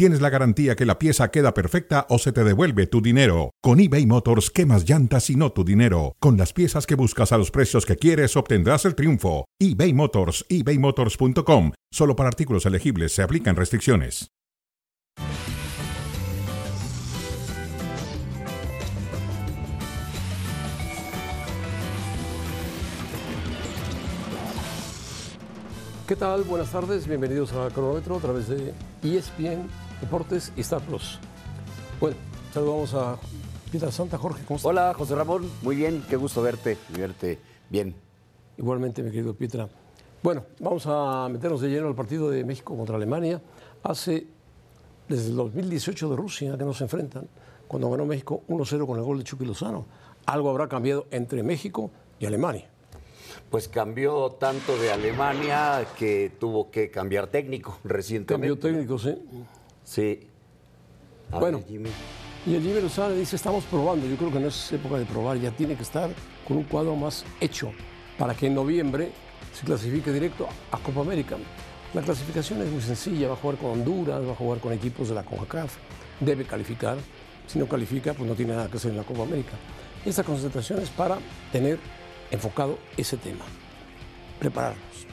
tienes la garantía que la pieza queda perfecta o se te devuelve tu dinero. Con eBay Motors, quemas llantas y no tu dinero. Con las piezas que buscas a los precios que quieres, obtendrás el triunfo. eBay Motors, ebaymotors.com. Solo para artículos elegibles se aplican restricciones. ¿Qué tal? Buenas tardes, bienvenidos a Cronómetro a través de ESPN Deportes y Star Plus. Bueno, saludamos a Pietra Santa. Jorge, ¿cómo estás? Hola, José Ramón. Muy bien, qué gusto verte y verte bien. Igualmente, mi querido Pietra. Bueno, vamos a meternos de lleno al partido de México contra Alemania. Hace, desde el 2018 de Rusia, que nos enfrentan, cuando ganó México 1-0 con el gol de Chucky Lozano. Algo habrá cambiado entre México y Alemania. Pues cambió tanto de Alemania que tuvo que cambiar técnico recientemente. Cambió técnico, sí. Sí. A Bueno. ver, Jimmy. Y el Jimmy Lozano dice, estamos probando. Yo creo que no es época de probar, ya tiene que estar con un cuadro más hecho para que en noviembre se clasifique directo a Copa América. La clasificación es muy sencilla, va a jugar con Honduras, va a jugar con equipos de la CONCACAF, debe calificar. Si no califica, pues no tiene nada que hacer en la Copa América. Esta concentración es para tener enfocado ese tema, prepararnos.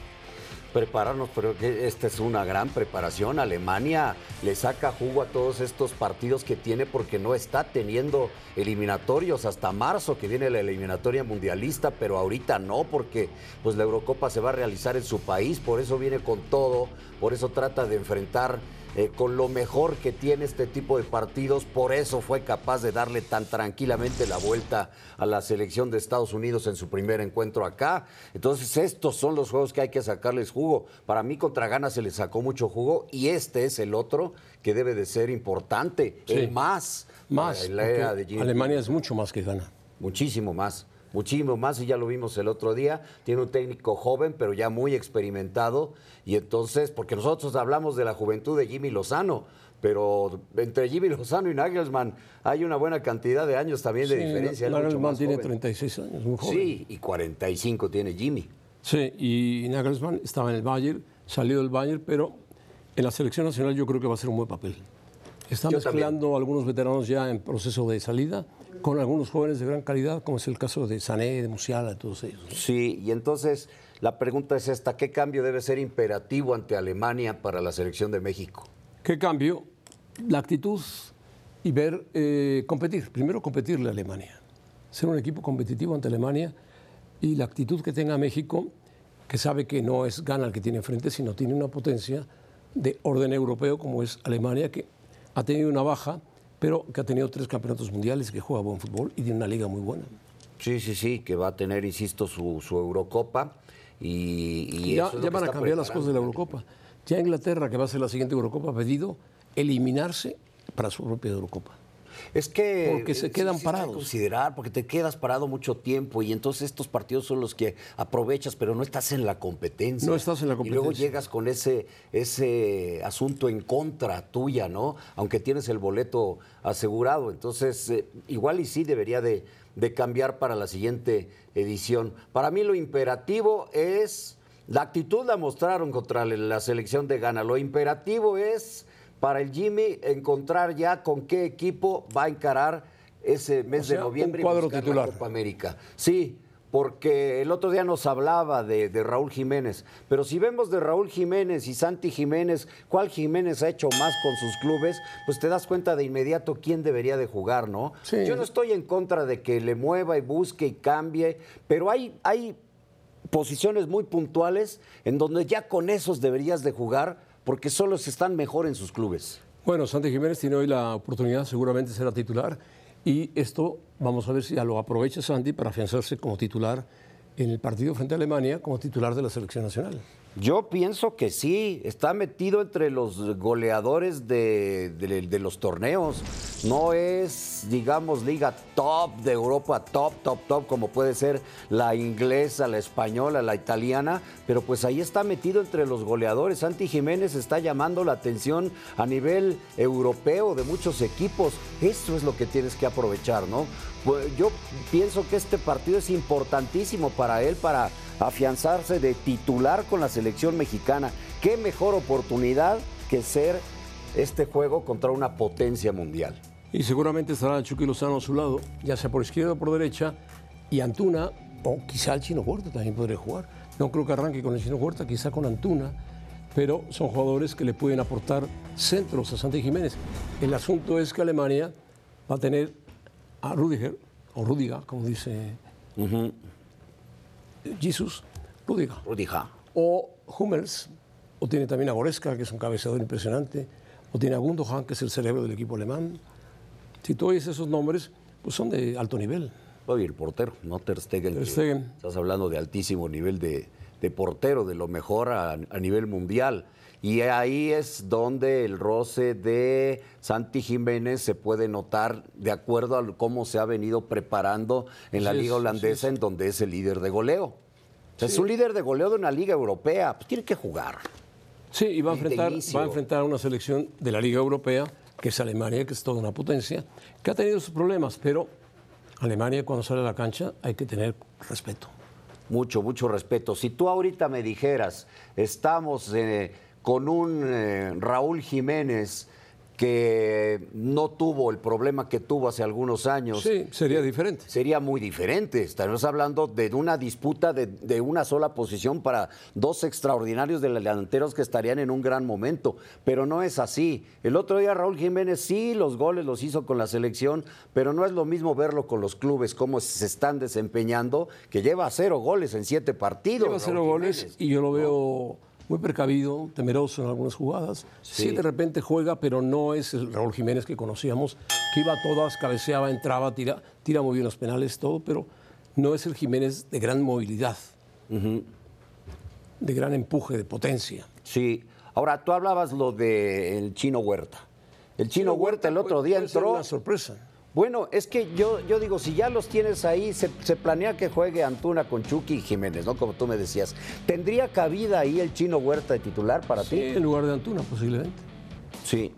Prepararnos, pero esta es una gran preparación. Alemania le saca jugo a todos estos partidos que tiene porque no está teniendo eliminatorios hasta marzo, que viene la eliminatoria mundialista, pero ahorita no, porque pues la Eurocopa se va a realizar en su país, por eso viene con todo, por eso trata de enfrentar eh, con lo mejor que tiene este tipo de partidos, por eso fue capaz de darle tan tranquilamente la vuelta a la selección de Estados Unidos en su primer encuentro acá. Entonces estos son los juegos que hay que sacarles jugo. Para mí contra Ghana se le sacó mucho jugo y este es el otro que debe de ser importante, Sí. el más. Más, para la era porque de Jimmy. Alemania es mucho más que gana. Muchísimo más, muchísimo más, y ya lo vimos el otro día. Tiene un técnico joven, pero ya muy experimentado. Y entonces, porque nosotros hablamos de la juventud de Jimmy Lozano, pero entre Jimmy Lozano y Nagelsmann hay una buena cantidad de años también de diferencia. Nagelsmann tiene joven. 36 años, muy joven. Sí, y 45 tiene Jimmy. Sí, y Nagelsmann estaba en el Bayern, salió del Bayern, pero en la selección nacional yo creo que va a ser un buen papel. Está Yo mezclando algunos veteranos ya en proceso de salida con algunos jóvenes de gran calidad, como es el caso de Sané, de Musiala, todos ellos. Sí, y entonces la pregunta es esta, ¿qué cambio debe ser imperativo ante Alemania para la selección de México? ¿Qué cambio? La actitud y ver, eh, competir. Primero competirle a Alemania. Ser un equipo competitivo ante Alemania y la actitud que tenga México, que sabe que no es gana el que tiene enfrente, sino tiene una potencia de orden europeo como es Alemania, que ha tenido una baja, pero que ha tenido tres campeonatos mundiales, que juega buen fútbol y tiene una liga muy buena. Sí, sí, sí, que va a tener, insisto, su, su Eurocopa. Y, y ya eso es lo ya que van a cambiar las cosas de la Eurocopa. Ya Inglaterra, que va a ser la siguiente Eurocopa, ha pedido eliminarse para su propia Eurocopa. Es que Porque se quedan sí, sí hay que parados. considerar, porque te quedas parado mucho tiempo y entonces estos partidos son los que aprovechas, pero no estás en la competencia. No estás en la Y luego competencia. llegas con ese, ese asunto en contra tuya, ¿no? Aunque tienes el boleto asegurado. Entonces, eh, igual y sí debería de, de cambiar para la siguiente edición. Para mí lo imperativo es, la actitud la mostraron contra la selección de Ghana. Lo imperativo es para el Jimmy encontrar ya con qué equipo va a encarar ese mes O sea, de noviembre un cuadro y titular. la Copa América. Sí, porque el otro día nos hablaba de, de Raúl Jiménez, pero si vemos de Raúl Jiménez y Santi Jiménez, ¿cuál Jiménez ha hecho más con sus clubes? Pues te das cuenta de inmediato quién debería de jugar, ¿no? Sí. Yo no estoy en contra de que le mueva y busque y cambie, pero hay, hay posiciones muy puntuales en donde ya con esos deberías de jugar porque solo están mejor en sus clubes. Bueno, Santi Jiménez tiene hoy la oportunidad, seguramente será titular. Y esto, vamos a ver si ya lo aprovecha Santi para afianzarse como titular en el partido frente a Alemania, como titular de la selección nacional. Yo pienso que sí, está metido entre los goleadores de, los torneos. No es, digamos, liga top de Europa, top, top, top, como puede ser la inglesa, la española, la italiana, pero pues ahí está metido entre los goleadores. Santi Jiménez está llamando la atención a nivel europeo de muchos equipos. Eso es lo que tienes que aprovechar, ¿no? Pues yo pienso que este partido es importantísimo para él, para afianzarse de titular con la selección mexicana. ¿Qué mejor oportunidad que ser este juego contra una potencia mundial? Y seguramente estará Chucky Lozano a su lado, ya sea por izquierda o por derecha, y Antuna, o quizá el Chino Huerta también podría jugar. No creo que arranque con el Chino Huerta, quizá con Antuna, pero son jugadores que le pueden aportar centros a Santi Jiménez. El asunto es que Alemania va a tener a Rudiger, o Rudiger, como dice Jesus, Rudiger Rudija. o Hummels, o tiene también a Goretzka, que es un cabeceador impresionante, o tiene a Gundogan, que es el cerebro del equipo alemán. Si tú oyes esos nombres, pues son de alto nivel. Oye, el portero, no Ter Stegen. Ter Stegen. Estás hablando de altísimo nivel de, de portero, de lo mejor a, a nivel mundial. Y ahí es donde el roce de Santi Jiménez se puede notar de acuerdo a cómo se ha venido preparando en la liga holandesa, en donde es el líder de goleo. O sea, Es un líder de goleo de una liga europea, pues tiene que jugar. Sí, y va a enfrentar, va a enfrentar a una selección de la Liga Europea, que es Alemania, que es toda una potencia, que ha tenido sus problemas, pero Alemania cuando sale a la cancha hay que tener respeto. Mucho, mucho respeto. Si tú ahorita me dijeras, estamos eh, con un eh, Raúl Jiménez que no tuvo el problema que tuvo hace algunos años, Sí, sería diferente. sería muy diferente. Estamos hablando de una disputa de, de una sola posición para dos extraordinarios delanteros que estarían en un gran momento, pero no es así. El otro día Raúl Jiménez sí los goles los hizo con la selección, pero no es lo mismo verlo con los clubes, cómo se están desempeñando, que lleva cero goles en siete partidos. Lleva cero goles y yo lo veo muy precavido, temeroso en algunas jugadas. Sí. de repente juega, pero no es el Raúl Jiménez que conocíamos, que iba a todas, cabeceaba, entraba, tira, tira muy bien los penales, todo, pero no es el Jiménez de gran movilidad, de gran empuje, de potencia. Sí. Ahora, tú hablabas lo del Chino Huerta. El Chino Huerta el otro día entró. Una sorpresa. Bueno, es que yo, yo digo, si ya los tienes ahí, se, se planea que juegue Antuna con Chucky y Jiménez, ¿no? Como tú me decías. ¿Tendría cabida ahí el chino Huerta de titular para Sí, ti? en lugar de Antuna, posiblemente. Sí.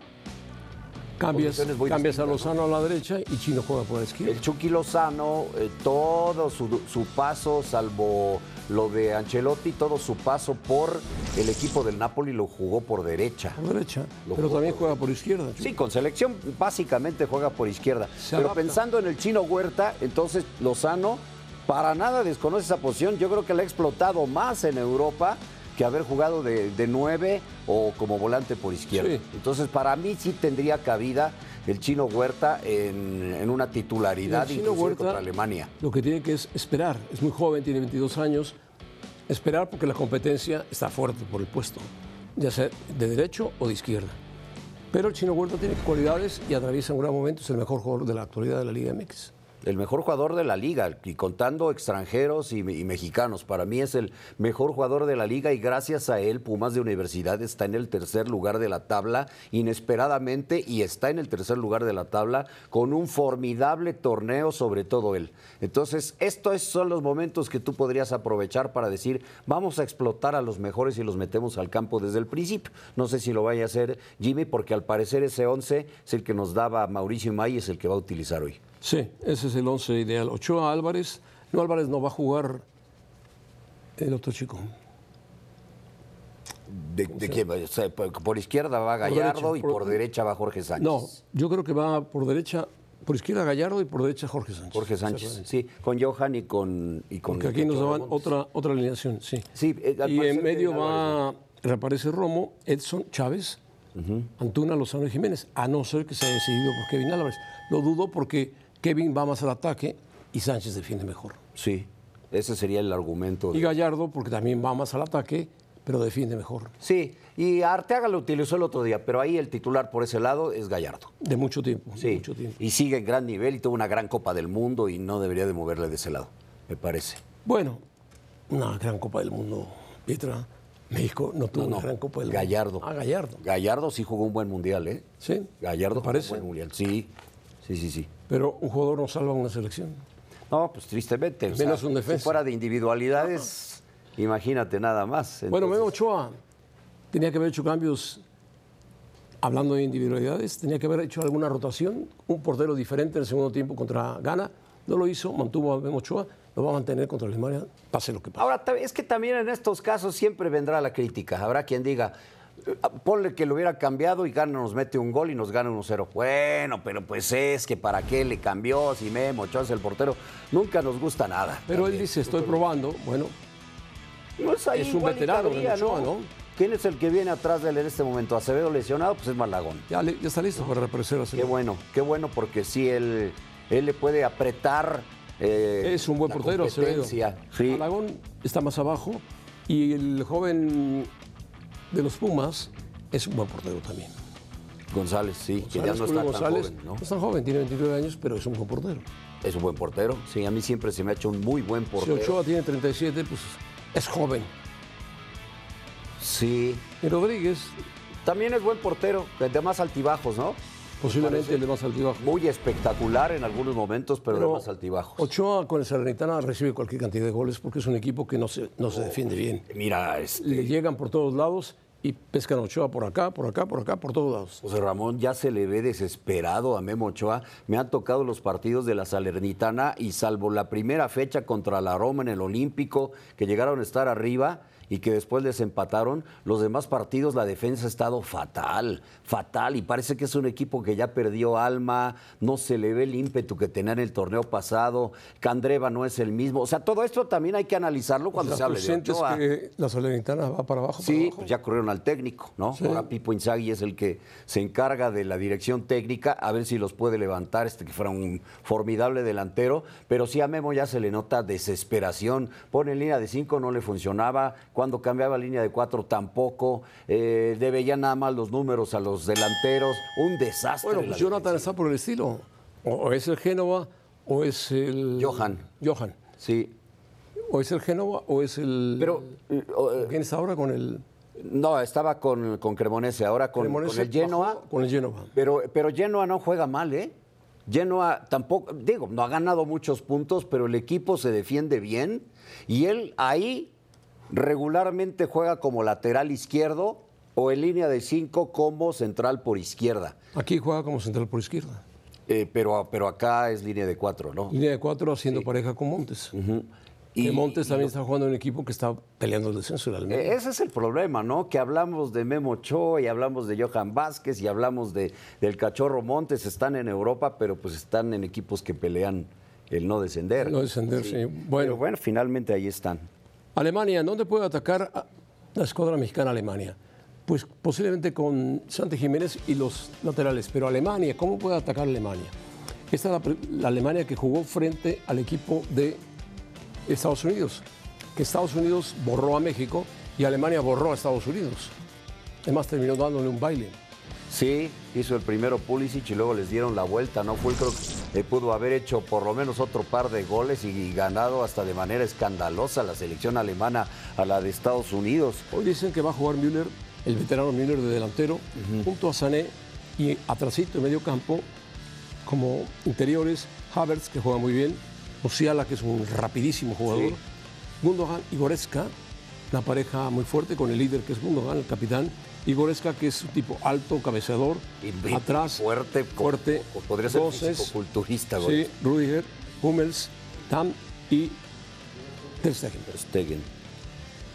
Cambias, cambias a Lozano a la derecha y Chino juega por la izquierda. El Chucky Lozano, eh, todo su, su paso, salvo lo de Ancelotti, todo su paso por el equipo del Napoli lo jugó por derecha. Por derecha, Lo pero también por- juega por izquierda. Sí, con selección básicamente juega por izquierda. Se Pero adapta. pensando en el chino Huerta, entonces Lozano para nada desconoce esa posición. Yo creo que la ha explotado más en Europa que haber jugado de, de nueve o como volante por izquierda. Sí. Entonces, para mí sí tendría cabida el chino Huerta en, en una titularidad El Chino Huerta contra Alemania. Lo que tiene que es esperar. Es muy joven, tiene 22 años. Esperar porque la competencia está fuerte por el puesto, ya sea de derecho o de izquierda. Pero el Chino Huerta tiene cualidades y atraviesa un gran momento. Es el mejor jugador de la actualidad de la Liga MX. El mejor jugador de la liga, y contando extranjeros y, mexicanos. Para mí es el mejor jugador de la liga y gracias a él Pumas de Universidad está en el tercer lugar de la tabla inesperadamente y está en el tercer lugar de la tabla con un formidable torneo sobre todo él. Entonces, estos son los momentos que tú podrías aprovechar para decir, vamos a explotar a los mejores y los metemos al campo desde el principio. No sé si lo vaya a hacer Jimmy porque al parecer ese 11 es el que nos daba Mauricio May, es el que va a utilizar hoy. Sí, ese es el 11 ideal. Ochoa Álvarez. No, Álvarez no va a jugar el otro chico. ¿De, de quién va? O sea, por, izquierda va Gallardo derecha, y por- por derecha va Jorge Sánchez. No, yo creo que va por derecha, por izquierda Gallardo y por derecha Jorge Sánchez. Jorge Sánchez, sí, con Johan y con. Y con Porque aquí nos daban otra, otra alineación, sí. Sí, eh, y en medio va, reaparece Romo, Edson Chávez, Antuna, Lozano y Jiménez, a no ser que se haya decidido por Kevin Álvarez. Lo dudo porque Kevin va más al ataque y Sánchez defiende mejor. Sí, ese sería el argumento. Y Gallardo porque también va más al ataque, pero defiende mejor. Sí, y Arteaga lo utilizó el otro día, pero ahí el titular por ese lado es Gallardo. De mucho tiempo, de Sí, mucho tiempo. y sigue en gran nivel y tuvo una gran Copa del Mundo y no debería de moverle de ese lado, me parece. Bueno, una gran Copa del Mundo, Pietra. México no tuvo No, no, una gran Copa del Mundo. Gallardo. Ah, Gallardo. Gallardo sí jugó un buen mundial, ¿eh? Sí. Gallardo ¿Te jugó parece? un buen mundial. Sí, sí, sí, sí. Pero un jugador no salva una selección. No, pues tristemente. o Menos sea, un defensa. Si fuera de individualidades, imagínate nada más. Bueno, Memo Ochoa tenía que haber hecho cambios, hablando de individualidades, tenía que haber hecho alguna rotación, un portero diferente en el segundo tiempo contra Ghana. No lo hizo, mantuvo a Memo Ochoa, lo va a mantener contra Alemania, pase lo que pase. Ahora, es que también en estos casos siempre vendrá la crítica. Habrá quien diga, ponle que lo hubiera cambiado y Gana nos mete un gol y nos gana 1-0. Bueno, pero pues es que para qué le cambió si Memo es el portero. Nunca nos gusta nada. Pero él dice, estoy probando, bueno, No es, ahí es un veterano, cabría, Memo Ochoa, ¿no? ¿Quién es el que viene atrás de él en este momento? Acevedo lesionado, pues es Malagón. ya, ya está listo para reaparecer a Qué bueno, qué bueno porque sí, él, él le puede apretar. eh, Es un buen portero, Acevedo. Sí. Malagón está más abajo y el joven de los Pumas es un buen portero también. González, sí, que ya González, no está tan González, joven, ¿no? no es tan joven, tiene 29 años, pero es un buen portero. Es un buen portero. Sí, a mí siempre se me ha hecho un muy buen Si portero. Ochoa tiene 37, pues es joven. Sí. Y Rodríguez, También es buen portero, de más altibajos, ¿no? Posiblemente el de más altibajo. Muy espectacular en algunos momentos, pero, de Pero más altibajos. Ochoa con el Salernitana recibe cualquier cantidad de goles porque es un equipo que no se, no se defiende bien. Mira, este, Le llegan por todos lados y pescan a Ochoa por acá, por acá, por acá, por todos lados. José Ramón ya se le ve desesperado a Memo Ochoa. Me han tocado los partidos de la Salernitana y salvo la primera fecha contra la Roma en el Olímpico, que llegaron a estar arriba y que después les empataron, los demás partidos la defensa ha estado fatal, fatal. Y parece que es un equipo que ya perdió alma, no se le ve el ímpetu que tenía en el torneo pasado, Candreva no es el mismo. O sea, todo esto también hay que analizarlo cuando se hable ¿tú de Ochoa. que la Salernitana va para abajo? para Sí, abajo? pues ya corrieron al técnico, ¿no? Sí. Ahora Pipo Inzaghi es el que se encarga de la dirección técnica, a ver si los puede levantar, este que fuera un formidable delantero, pero sí a Memo ya se le nota desesperación. Pone en línea de cinco, no le funcionaba, cuando cambiaba línea de cuatro tampoco, eh, le nada más los números a los delanteros, un desastre. Bueno, pues Jonathan está por el estilo. O, es el Génova o es el... Johan. Johan. Sí, O es el Génova o es el... pero eh, eh, ¿Quién está ahora con el... no, estaba con, con Cremonese, ahora con, con el Genoa. Con el Genoa. Pero, pero Genoa no juega mal, ¿eh? Genoa tampoco, digo, no ha ganado muchos puntos, pero el equipo se defiende bien y él ahí regularmente juega como lateral izquierdo o en línea de cinco como central por izquierda. Aquí juega como central por izquierda. Eh, pero, pero acá es línea de cuatro, ¿no? Línea de cuatro haciendo pareja con Montes. Y Montes también está jugando en un equipo que está peleando el descenso. Eh, Ese es el problema, ¿no? Que hablamos de Memo Ochoa y hablamos de Johan Vázquez y hablamos de, del Cachorro Montes, están en Europa, pero pues están en equipos que pelean el no descender. No descender, sí. Pero Bueno, bueno, finalmente ahí están. Alemania, ¿dónde puede atacar la escuadra mexicana Alemania? Pues posiblemente con Santi Jiménez y los laterales. Pero Alemania, ¿cómo puede atacar Alemania? Esta es la, la Alemania que jugó frente al equipo de Estados Unidos. Que Estados Unidos borró a México y Alemania borró a Estados Unidos. Además terminó dándole un baile. Sí, hizo el primero Pulisic y luego les dieron la vuelta, ¿no? Que eh, pudo haber hecho por lo menos otro par de goles y, ganado hasta de manera escandalosa la selección alemana a la de Estados Unidos. Hoy dicen que va a jugar Müller, el veterano Müller de delantero, junto a Sané y atrasito en medio campo, como interiores, Havertz, que juega muy bien, Musiala, que es un rapidísimo jugador, Sí. Gundogan y Goretzka, una pareja muy fuerte con el líder que es Gundogan, el capitán, y Goretzka, que es un tipo alto, cabeceador, Y- atrás, fuerte, fuerte, podría ser Gosses, fisicoculturista, Sí. Rudiger, Hummels, Tam y Ter Stegen. Stegen.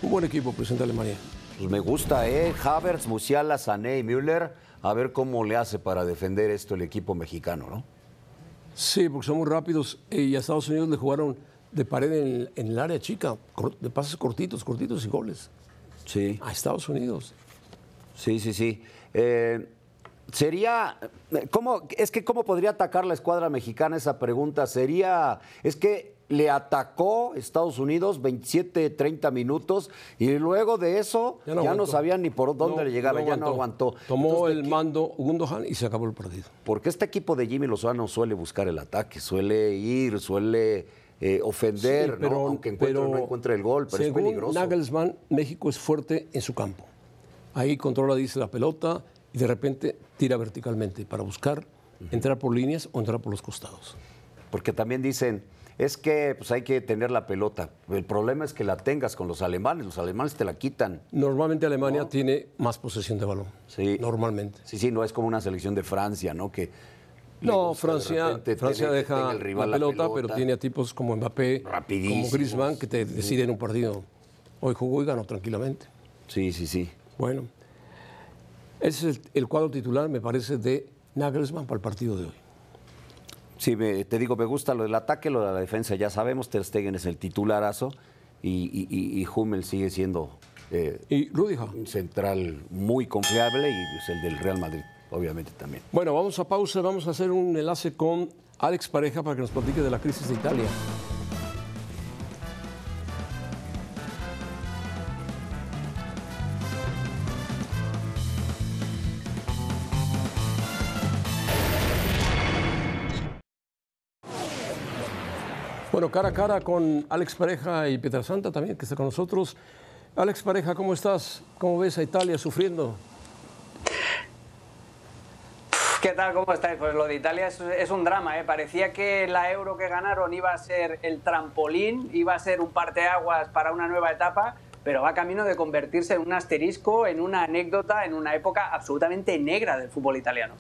Un buen equipo presenta Alemania. Pues me gusta, ¿eh? Havertz, Musiala, Sané y Müller. A ver cómo le hace para defender esto el equipo mexicano, ¿no? Sí, porque son muy rápidos eh, y a Estados Unidos le jugaron de pared en, en el área chica, de pases cortitos, cortitos y goles. Sí. A Estados Unidos. Sí, sí, sí. Eh, sería, ¿cómo, es que cómo podría atacar la escuadra mexicana esa pregunta? Sería, es que le atacó Estados Unidos 27, 30 minutos y luego de eso ya no, sabían ni por dónde No, le llegaba, ya no aguantó. Tomó Entonces, el mando Gundogan y se acabó el partido. Porque este equipo de Jimmy Lozano suele buscar el ataque, suele ir, suele eh, ofender, aunque encuentre, no encuentre el gol, pero es peligroso. Nagelsmann, México es fuerte en su campo. Ahí controla, dice, la pelota y de repente tira verticalmente para buscar entrar por líneas o entrar por los costados. Porque también dicen, es que pues hay que tener la pelota. El problema es que la tengas con los alemanes, los alemanes te la quitan. Normalmente Alemania tiene más posesión de balón. Sí. Normalmente. Sí, sí, no es como una selección de Francia, ¿no? Que no, Francia, Francia deja la, pelota, pero tiene a tipos como Mbappé, como Griezmann, que te deciden un partido. Hoy jugó y ganó tranquilamente. Sí, sí, sí. Bueno, ese es el, cuadro titular, me parece, de Nagelsmann para el partido de hoy. Sí, te digo, me gusta lo del ataque, lo de la defensa, ya sabemos, Ter Stegen es el titularazo y, y, Hummel sigue siendo eh, y un central muy confiable y es el del Real Madrid obviamente también. Bueno, vamos a pausa, vamos a hacer un enlace con Alex Pareja para que nos platique de la crisis de Italia. Bueno, cara a cara con Alex Pareja y Peter Santa también, que está con nosotros. Alex Pareja, ¿cómo estás? ¿Cómo ves a Italia sufriendo? ¿Qué tal? ¿Cómo estáis? Pues lo de Italia es, un drama. ¿eh? Parecía que la euro que ganaron iba a ser el trampolín, iba a ser un parteaguas para una nueva etapa, pero va camino de convertirse en un asterisco, en una anécdota, en una época absolutamente negra del fútbol italiano.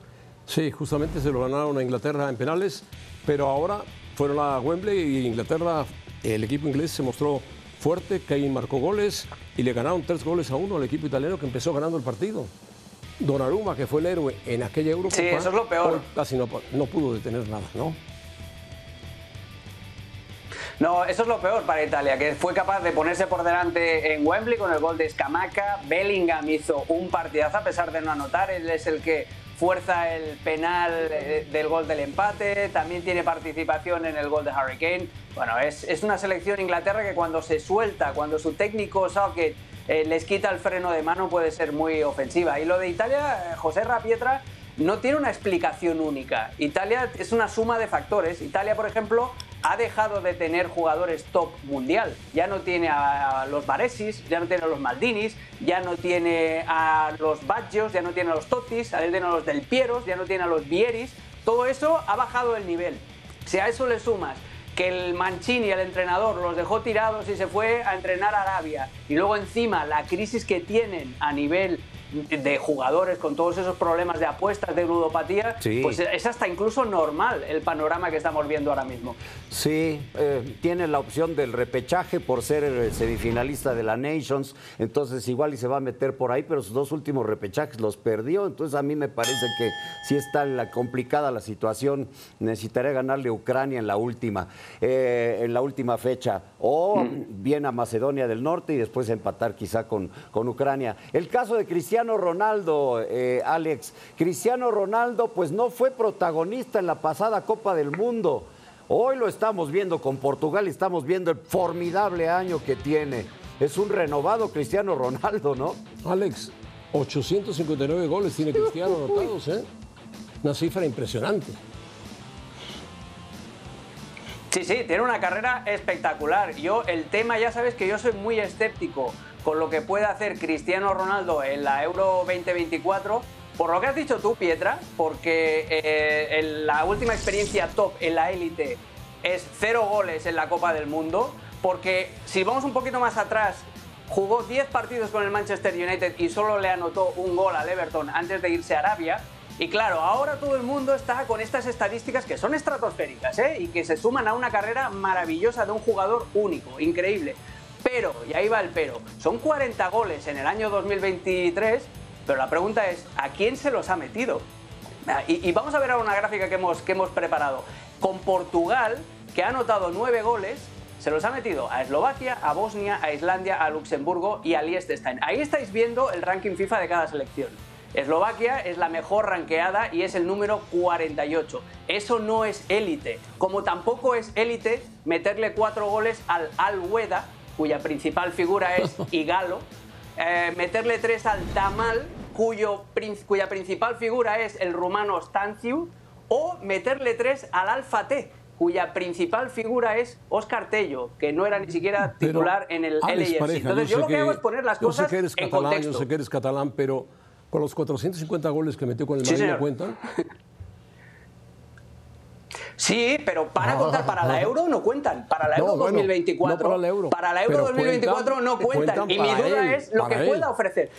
Sí, justamente se lo ganaron a Inglaterra en penales, pero ahora fueron a Wembley y Inglaterra, el equipo inglés se mostró fuerte, Kane marcó goles y le ganaron tres goles a uno al equipo italiano que empezó ganando el partido. Donnarumma, que fue el héroe en aquella Eurocopa, sí, eso es lo peor. casi no, pudo detener nada, ¿no? No, eso es lo peor para Italia, que fue capaz de ponerse por delante en Wembley con el gol de Scamaca. Bellingham hizo un partidazo a pesar de no anotar. Él es el que fuerza el penal eh, del gol del empate. También tiene participación en el gol de Harry Kane. Bueno, es, es una selección Inglaterra que cuando se suelta, cuando su técnico Southgate eh, les quita el freno de mano puede ser muy ofensiva. Y lo de Italia, eh, José Rapietra no tiene una explicación única. Italia es una suma de factores. Italia, por ejemplo, ha dejado de tener jugadores top mundial. Ya no tiene a los Baresis, ya no tiene a los Maldinis, ya no tiene a los Baggios, ya no tiene a los Totis, ya no tiene a los Del Pieros, ya no tiene a los Bieris. Todo eso ha bajado el nivel. Si a eso le sumas que el Mancini, el entrenador, los dejó tirados y se fue a entrenar a Arabia. Y luego encima la crisis que tienen a nivel de jugadores con todos esos problemas de apuestas, de ludopatía, pues es hasta incluso normal el panorama que estamos viendo ahora mismo. Sí, eh, tiene la opción del repechaje por ser el semifinalista de la Nations, entonces igual y se va a meter por ahí, pero sus dos últimos repechajes los perdió, entonces a mí me parece que si está la complicada la situación, necesitaría ganarle a Ucrania en la última, eh, en la última fecha, o bien a Macedonia del Norte y después empatar quizá con, con Ucrania. El caso de Cristiano Cristiano Ronaldo, eh, Alex. Cristiano Ronaldo pues no fue protagonista en la pasada Copa del Mundo. Hoy lo estamos viendo con Portugal y estamos viendo el formidable año que tiene. Es un renovado Cristiano Ronaldo, ¿no? Alex, 859 goles tiene Cristiano anotados, ¿eh? Una cifra impresionante. Sí, sí, tiene una carrera espectacular. Yo, el tema, ya sabes que yo soy muy escéptico con lo que puede hacer Cristiano Ronaldo en la Euro 2024. Por lo que has dicho tú, Pietra, porque eh, en la última experiencia top en la élite es cero goles en la Copa del Mundo, porque si vamos un poquito más atrás, jugó 10 partidos con el Manchester United y solo le anotó un gol al Everton antes de irse a Arabia. Y claro, ahora todo el mundo está con estas estadísticas que son estratosféricas ¿eh? y que se suman a una carrera maravillosa de un jugador único, increíble. Pero, y ahí va el pero, son 40 goles en el año 2023, pero la pregunta es, ¿a quién se los ha metido? Ah, y, vamos a ver ahora una gráfica que hemos, que hemos preparado. Con Portugal, que ha anotado 9 goles, se los ha metido a Eslovaquia, a Bosnia, a Islandia, a Luxemburgo y a Liechtenstein. Ahí estáis viendo el ranking FIFA de cada selección. Eslovaquia es la mejor ranqueada y es el número 48. Eso no es élite. Como tampoco es élite meterle cuatro goles al Al Weda, cuya principal figura es Igalo, eh, meterle tres al Tamal, cuyo, cuya principal figura es el rumano Stanciu, o meterle tres al Alfa T, cuya principal figura es Oscar Tello, que no era ni siquiera titular en el LAFC. Entonces yo, lo que hago es poner las cosas en catalán, contexto. Yo sé que eres catalán, pero con los 450 goles que metió con el Madrid no cuentan. Sí, pero para contar, para la Euro no cuentan. Para la Euro No, bueno, 2024. no para la Euro. Para la Euro Pero 2024 cuentan- no cuentan. cuentan Y mi duda él, es lo que él. pueda ofrecer.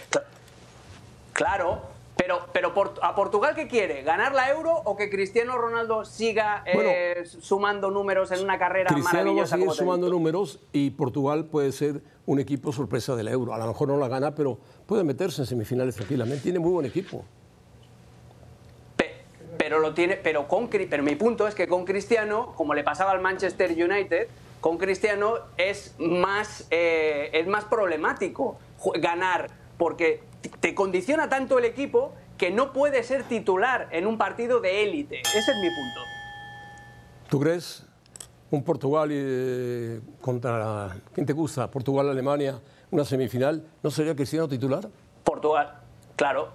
Claro, pero, pero por- ¿a Portugal qué quiere? ¿Ganar la Euro o que Cristiano Ronaldo siga eh, sumando números en una carrera Cristiano va a maravillosa? seguir te sumando números y Portugal puede ser un equipo sorpresa del Euro. A lo mejor no la gana, pero puede meterse en semifinales tranquilamente. Tiene muy buen equipo. Pe- Pero lo tiene, pero con pero mi punto es que con Cristiano, como le pasaba al Manchester United, con Cristiano es más eh, es más problemático ganar porque te condiciona tanto el equipo que no puede ser titular en un partido de élite. Ese es mi punto. ¿Tú crees? Un Portugal eh, contra. ¿Quién te gusta? Portugal-Alemania, una semifinal. ¿No sería Cristiano titular? Portugal, claro.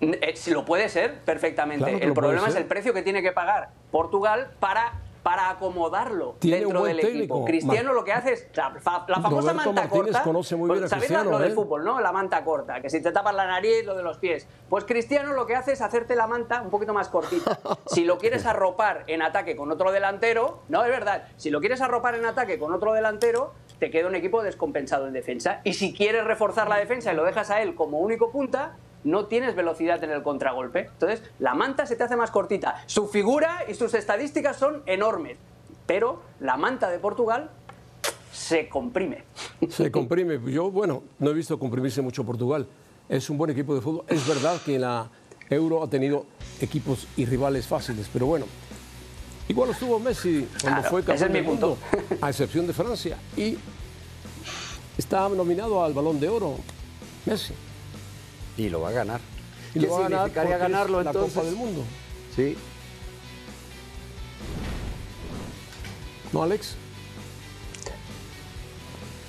Eh, si lo puede ser perfectamente. Claro el problema es el precio que tiene que pagar Portugal para, para acomodarlo Tiene dentro del técnico, equipo. Cristiano lo que hace es la, fa- la famosa Roberto manta Martínez corta. conoce muy bien a ¿Sabéis Cristiano, lo del ¿eh? fútbol, no? La manta corta, que si te tapas la nariz, lo de los pies. Pues Cristiano lo que hace es hacerte la manta un poquito más cortita. Si lo quieres arropar en ataque con otro delantero, no, es verdad, si lo quieres arropar en ataque con otro delantero, te queda un equipo descompensado en defensa. Y si quieres reforzar la defensa y lo dejas a él como único punta, no tienes velocidad en el contragolpe. Entonces, la manta se te hace más cortita. Su figura y sus estadísticas son enormes. Pero la manta de Portugal se comprime. Se comprime. Yo, bueno, no he visto comprimirse mucho Portugal. Es un buen equipo de fútbol. Es verdad que la Euro ha tenido equipos y rivales fáciles, pero bueno. Igual estuvo Messi cuando Claro, fue ese es campeón mi del punto. mundo, a excepción de Francia. Y está nominado al Balón de Oro, Messi. Y lo va a ganar. Y ¿Qué lo va a ganar significaría porque es ganarlo la entonces? Copa del Mundo. Sí. ¿No, Alex?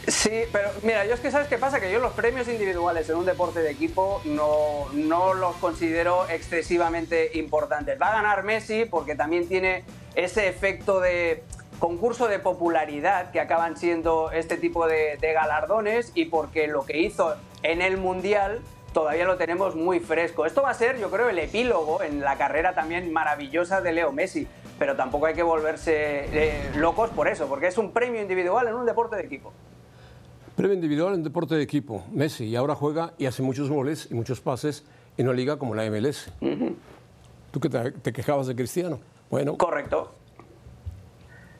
Sí, pero mira, yo es que sabes qué pasa, que yo los premios individuales en un deporte de equipo no, no los considero excesivamente importantes. Va a ganar Messi porque también tiene ese efecto de concurso de popularidad que acaban siendo este tipo de, de galardones y porque lo que hizo en el Mundial todavía lo tenemos muy fresco. Esto va a ser, yo creo, el epílogo en la carrera también maravillosa de Leo Messi, pero tampoco hay que volverse eh, locos por eso, porque es un premio individual en un deporte de equipo. Premio individual en deporte de equipo, Messi, y ahora juega y hace muchos goles y muchos pases en una liga como la MLS. Tú que te, te quejabas de Cristiano. Bueno, Correcto.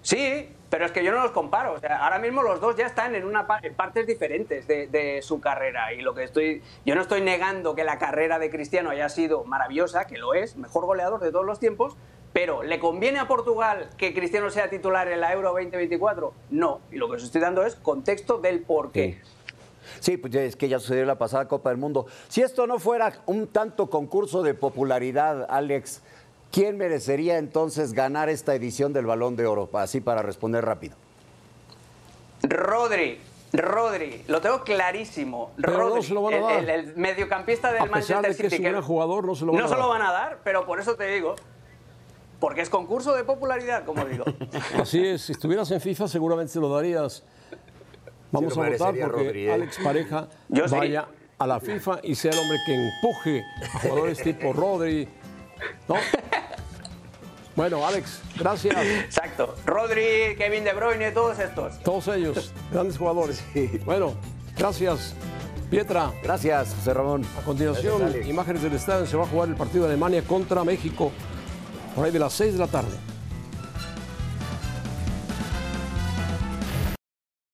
Sí, pero es que yo no los comparo. O sea, ahora mismo los dos ya están en, una, partes diferentes de, su carrera. Y lo que estoy. Yo no estoy negando que la carrera de Cristiano haya sido maravillosa, que lo es, mejor goleador de todos los tiempos. Pero, ¿le conviene a Portugal que Cristiano sea titular en la Euro 2024? No. Y lo que os estoy dando es contexto del por qué. Sí, pues ya es que ya sucedió la pasada Copa del Mundo. Si esto no fuera un tanto concurso de popularidad, Alex, ¿quién merecería entonces ganar esta edición del Balón de Oro? Así para responder rápido. Rodri. Rodri, lo tengo clarísimo. Pero no Rodri, se lo van a el- dar. El, el mediocampista del A pesar Manchester de que es City. un gran jugador, no se lo van no a se lo dar. van a dar, pero por eso te digo. Porque es concurso de popularidad, como digo. así es. Si estuvieras en FIFA, seguramente se lo darías. Vamos Sí lo a votar porque Rodri, ¿eh? Alex Pareja Yo sí. vaya a la FIFA y sea el hombre que empuje a jugadores tipo Rodri. ¿No? Bueno, Alex, gracias. Exacto. Rodri, Kevin De Bruyne, todos estos. Todos ellos, grandes jugadores. Bueno, gracias. Pietra, Gracias, José Ramón. a continuación, Gracias, imágenes del estadio. Se va a jugar el partido de Alemania contra México por ahí de las 6 de la tarde.